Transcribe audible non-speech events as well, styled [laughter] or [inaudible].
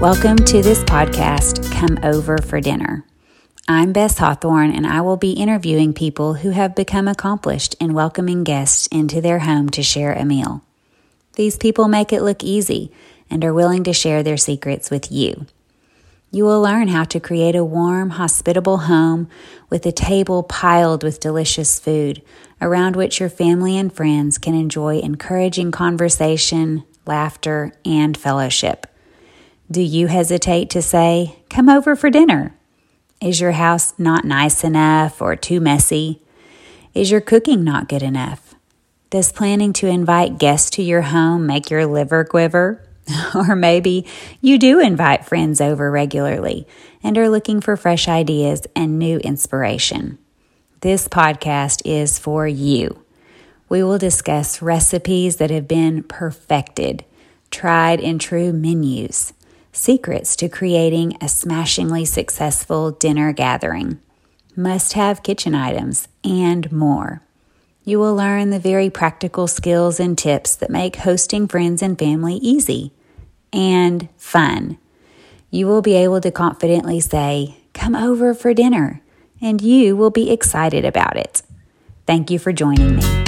Welcome to this podcast, Come Over for Dinner. I'm Bess Hawthorne, and I will be interviewing people who have become accomplished in welcoming guests into their home to share a meal. These people make it look easy and are willing to share their secrets with you. You will learn how to create a warm, hospitable home with a table piled with delicious food around which your family and friends can enjoy encouraging conversation, laughter, and fellowship. Do you hesitate to say, Come over for dinner? Is your house not nice enough or too messy? Is your cooking not good enough? Does planning to invite guests to your home make your liver quiver? [laughs] or maybe you do invite friends over regularly and are looking for fresh ideas and new inspiration. This podcast is for you. We will discuss recipes that have been perfected, tried and true menus secrets to creating a smashingly successful dinner gathering, must have kitchen items, and more. You will learn the very practical skills and tips that make hosting friends and family easy and fun. You will be able to confidently say, Come over for dinner, and you will be excited about it. Thank you for joining me.